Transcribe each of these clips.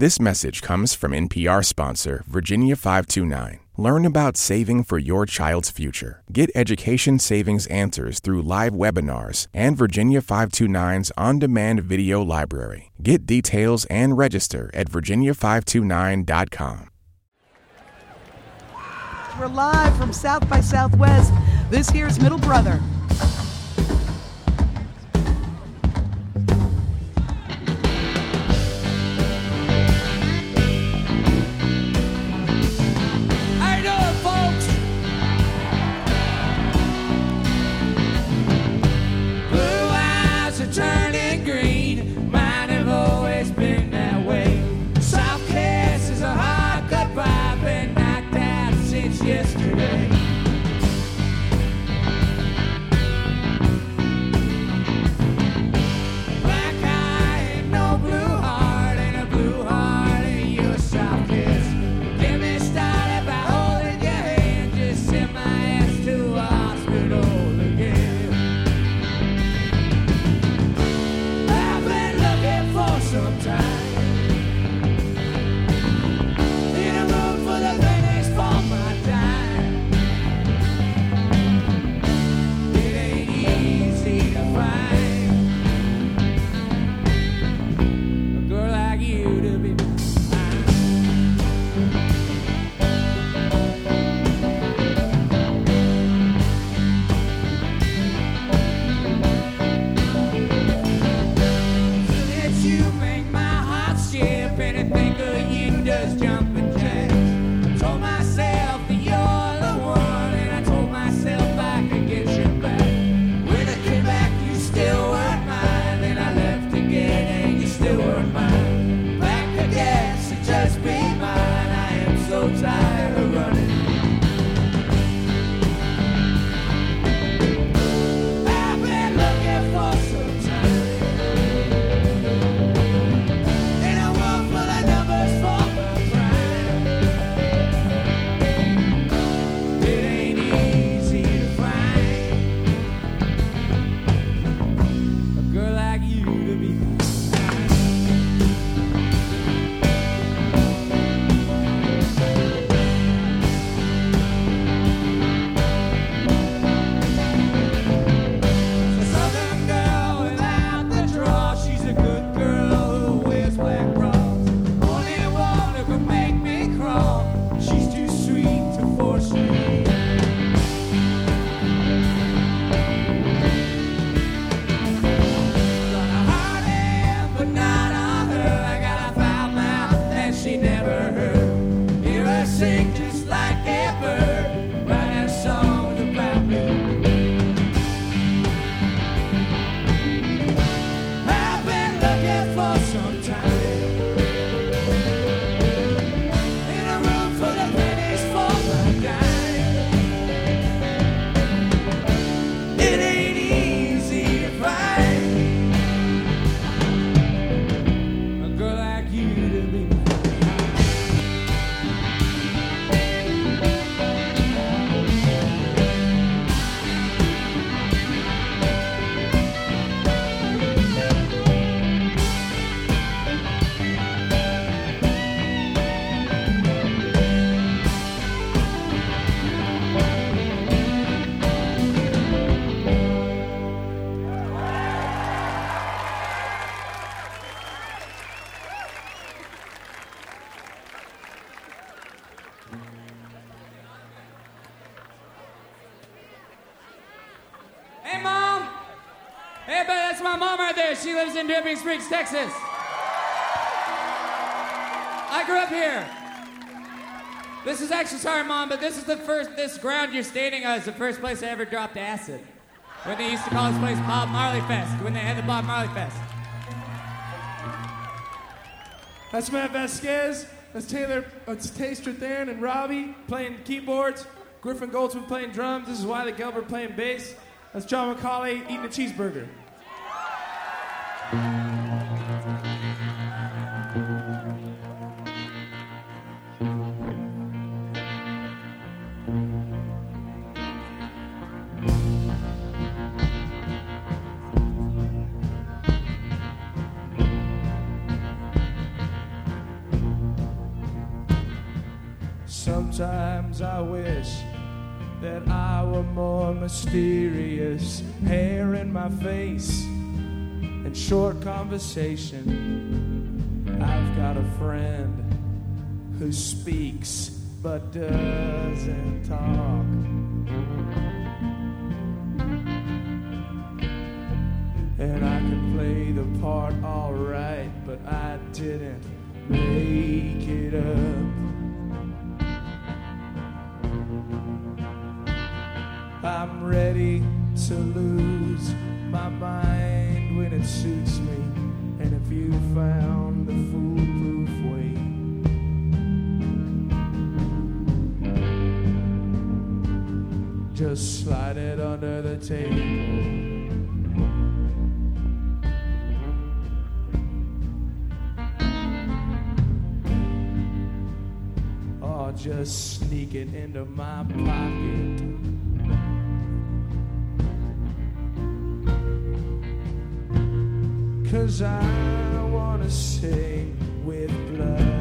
This message comes from NPR sponsor Virginia 529. Learn about saving for your child's future. Get education savings answers through live webinars and Virginia 529's on demand video library. Get details and register at virginia529.com. We're live from South by Southwest. This here's Middle Brother. in Dearborn Springs, Texas. I grew up here. This is actually sorry, mom, but this is the first. This ground you're standing on is the first place I ever dropped acid. When they used to call this place Bob Marley Fest. When they had the Bob Marley Fest. That's Matt Vasquez. That's Taylor. That's Tay Strathairn and Robbie playing keyboards. Griffin Goldsmith playing drums. This is Wylie Gelber playing bass. That's John McCauley eating a cheeseburger. face and short conversation. I've got a friend who speaks but doesn't talk. And I could play the part alright, but I didn't make it up. I'm ready to lose my mind when it suits me. And if you found a foolproof way, just slide it under the table. just sneak it into my pocket. Cause I wanna sing with blood.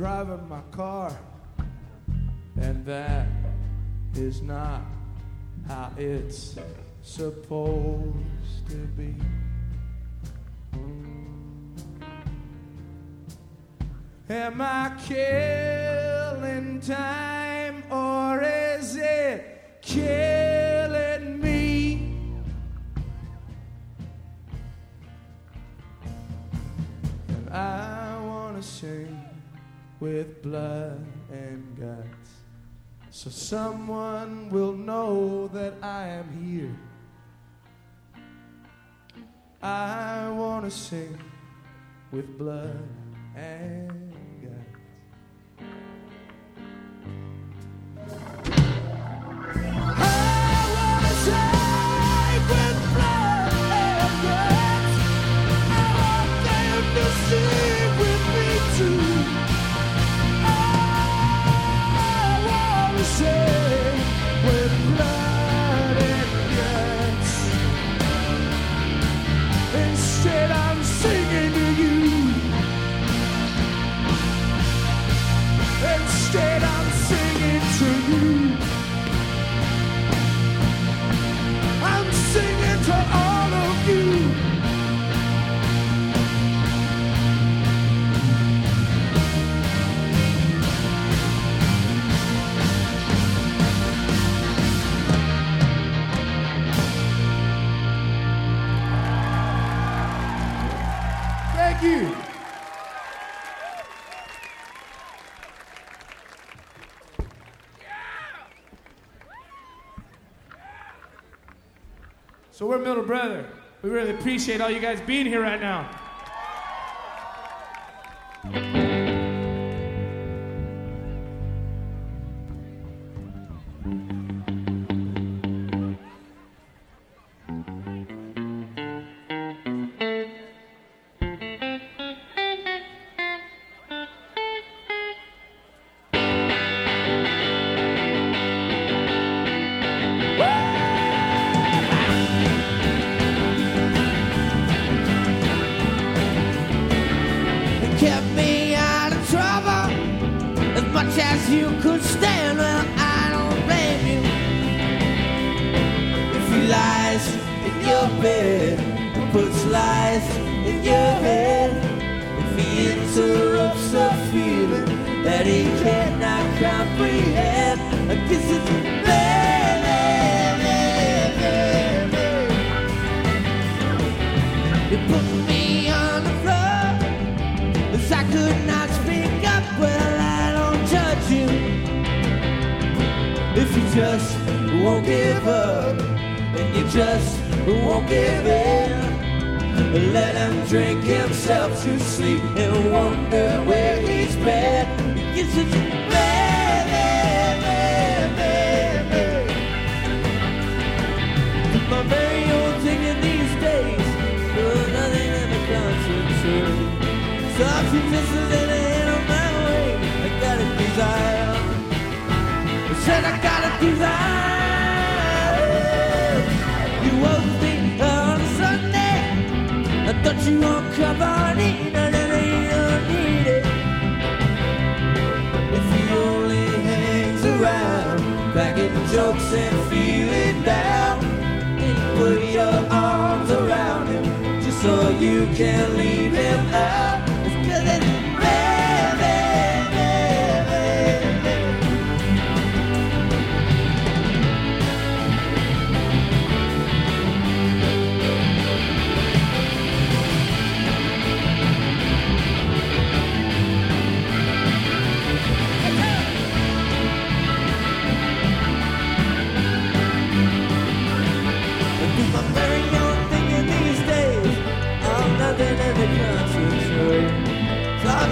driving my car, and that is not how it's supposed to be. Am I killing time or is it killing me? And I want to sing with blood and guts. So someone will know that I am here. I wanna sing with blood and So we're Middle Brother. We really appreciate all you guys being here right now. Just won't give up, and you just won't give in, let him drink himself to sleep and wonder where he's been. Because it's bad, just in my way, I got desire. I said I got a desire. You woke me on Sunday. I thought you were around, cracking jokes and feeling down, put your arms around him just so you can leave him out.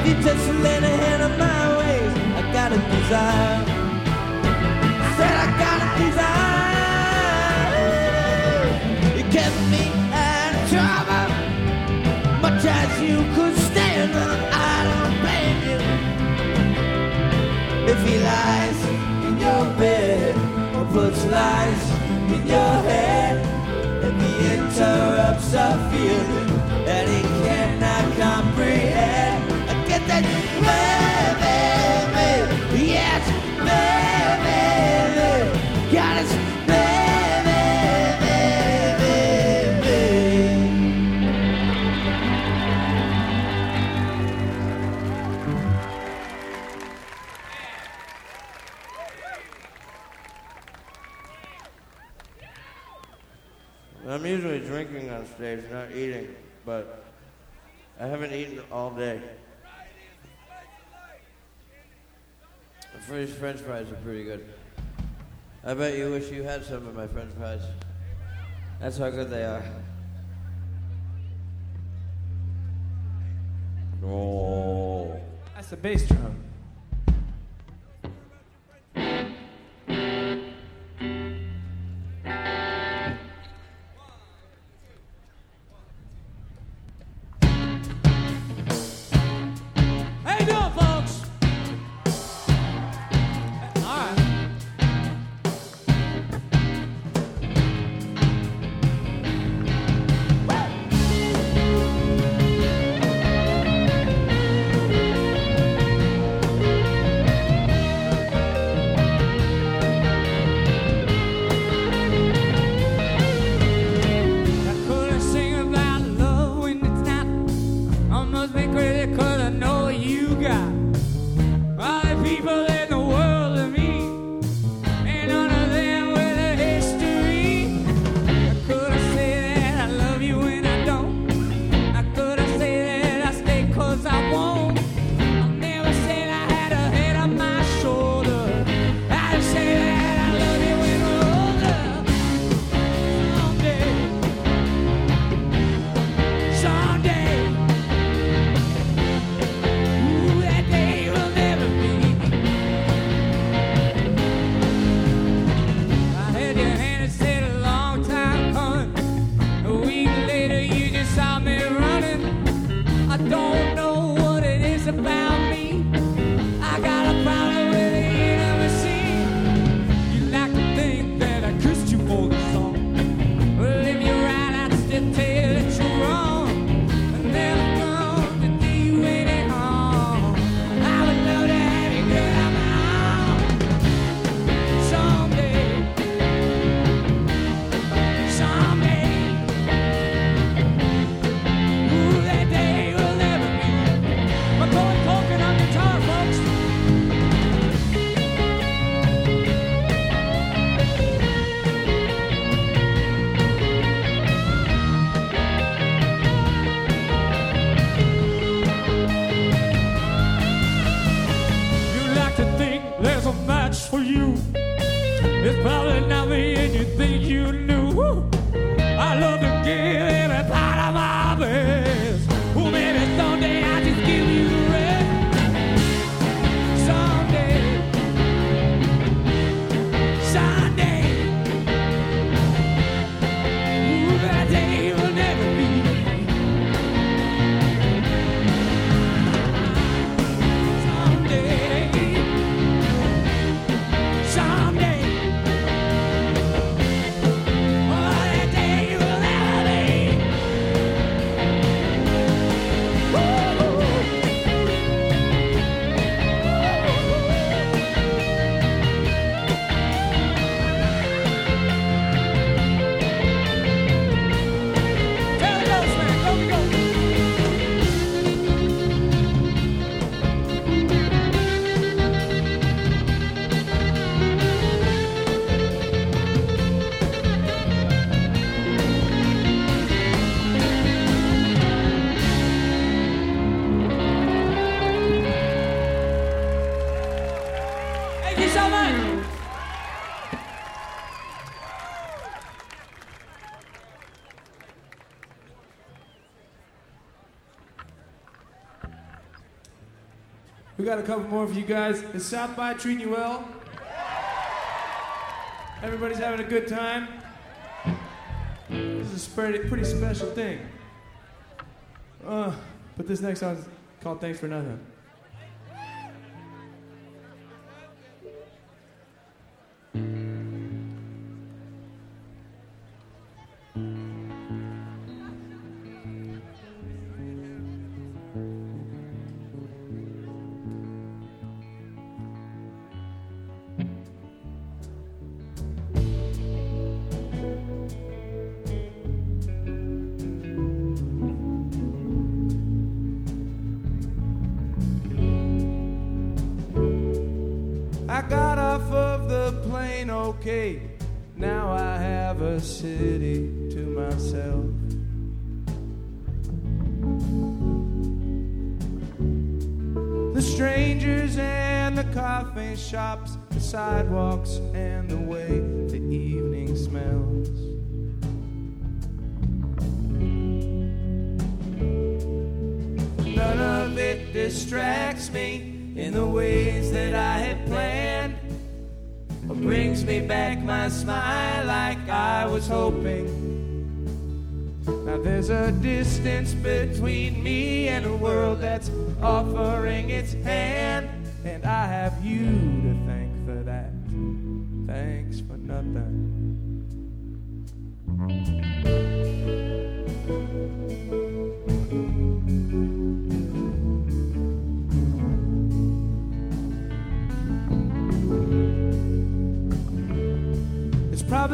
You just lend a hand of my ways, I got a desire. Said I got a desire. You kept me out of trouble, much as you could stand. But I don't blame you if he lies in your bed or puts lies in your head. If he interrupts a feeling upstairs, not eating, but I haven't eaten all day. The french fries are pretty good. I bet you wish you had some of my french fries. That's how good they are. Oh. That's a bass drum. got a couple more for you guys. Is South by treating you well? Everybody's having a good time. This is a pretty, pretty special thing. Uh, but this next song is called Thanks for Nothing. okay. Now I have a city to myself. The strangers and the coffee shops, the sidewalks and the way the evening smells. None of it distracts me in the ways that I had planned. Brings me back my smile like I was hoping. Now there's a distance between me and a world that's offering its hand. And I have you to thank for that. Thanks for nothing.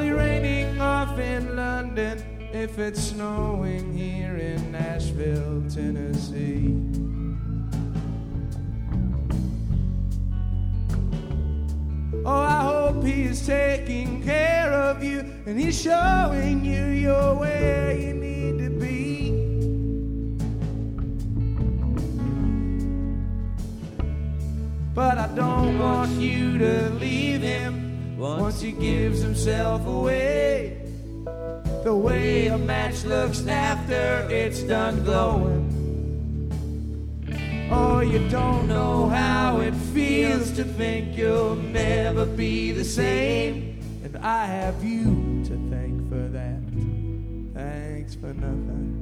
Probably raining off in London if it's snowing here in Nashville, Tennessee. Oh, I hope he's taking care of you and he's showing you you're where you need to be. But I don't want you to leave him once he gives himself away. The way a match looks after it's done glowing. Oh, you don't know how it feels to think you'll never be the same. And I have you to thank for that. Thanks for nothing.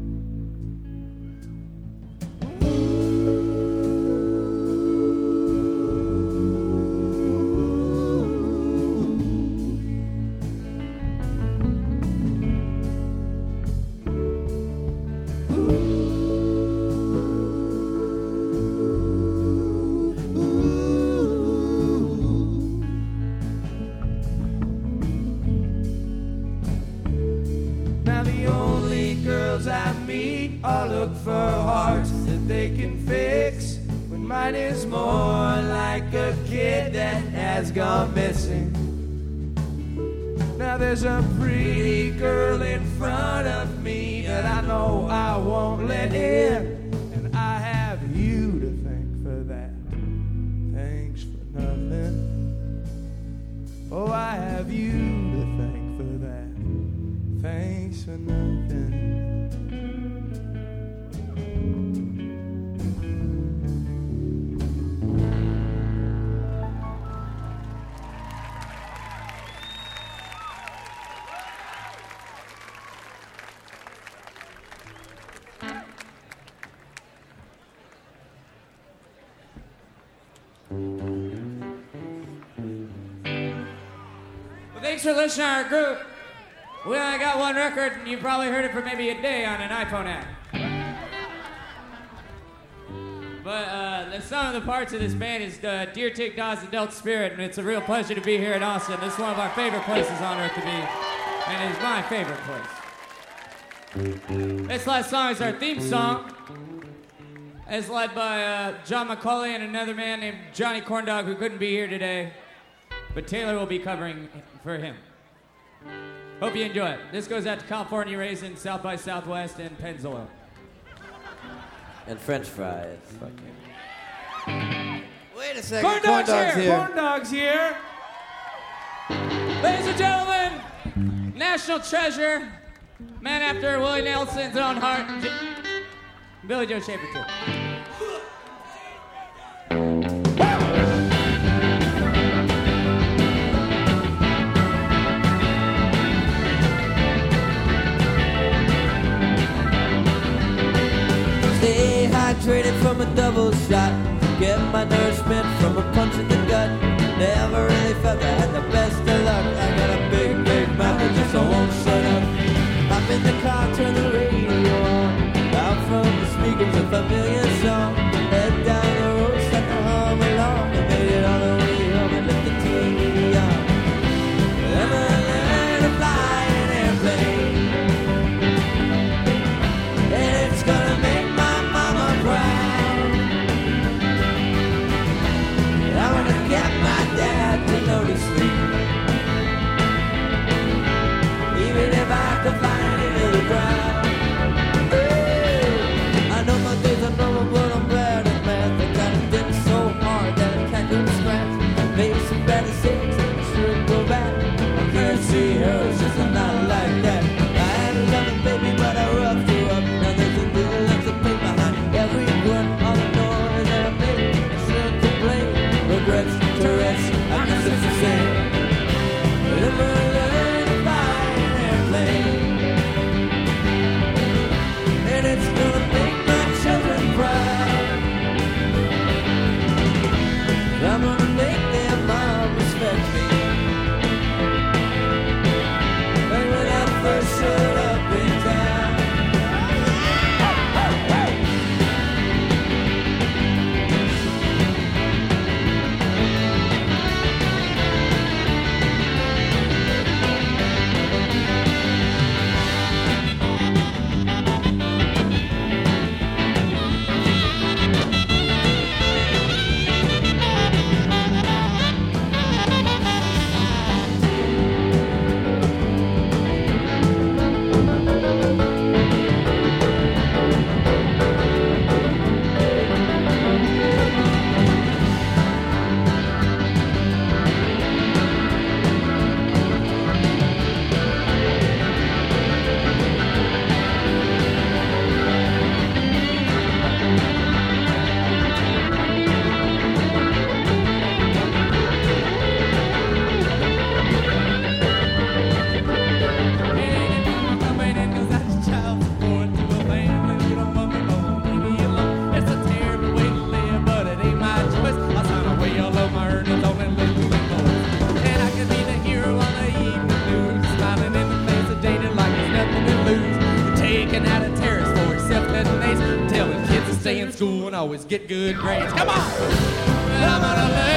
Look for hearts that they can fix. When mine is more like a kid that has gone missing. Now there's a pretty girl in front of me that I know I won't let in. And I have you to thank for that. Thanks for nothing. Oh, I have you to thank for that. Thanks for nothing. Thanks for listening to our group. We only got one record, and you probably heard it for maybe a day on an iPhone app. But uh, the sum of the parts of this band is uh, Deer Tick Dawes Delta Spirit, and it's a real pleasure to be here in Austin. This is one of our favorite places on earth to be, and it is my favorite place. This last song is our theme song. It's led by uh, John McCauley and another man named Johnny Corndog who couldn't be here today, but Taylor will be covering for him. Hope you enjoy it. This goes out to California Raisin, South by Southwest, and Pennzoil. And French fries. Wait a second. Corn Corn dogs, dogs here. here. Corn dogs here. Ladies and gentlemen, national treasure, man after Willie Nelson's own heart, J- Billy Joe Shaver too. Always get good grades. Come on!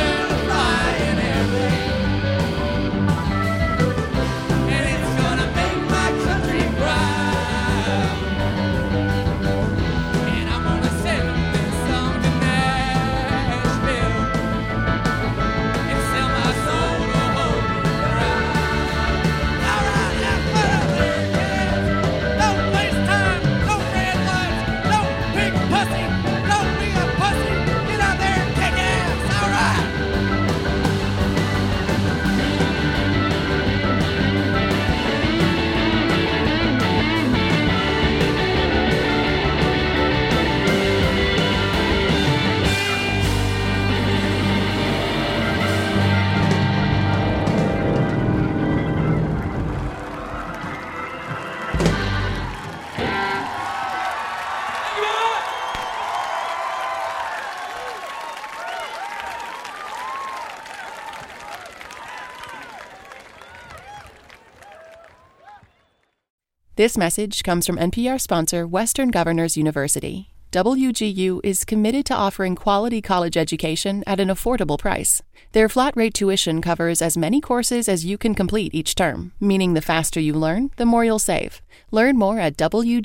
This message comes from NPR sponsor Western Governors University. WGU is committed to offering quality college education at an affordable price. Their flat rate tuition covers as many courses as you can complete each term, meaning the faster you learn, the more you'll save. Learn more at wgu.edu/npr.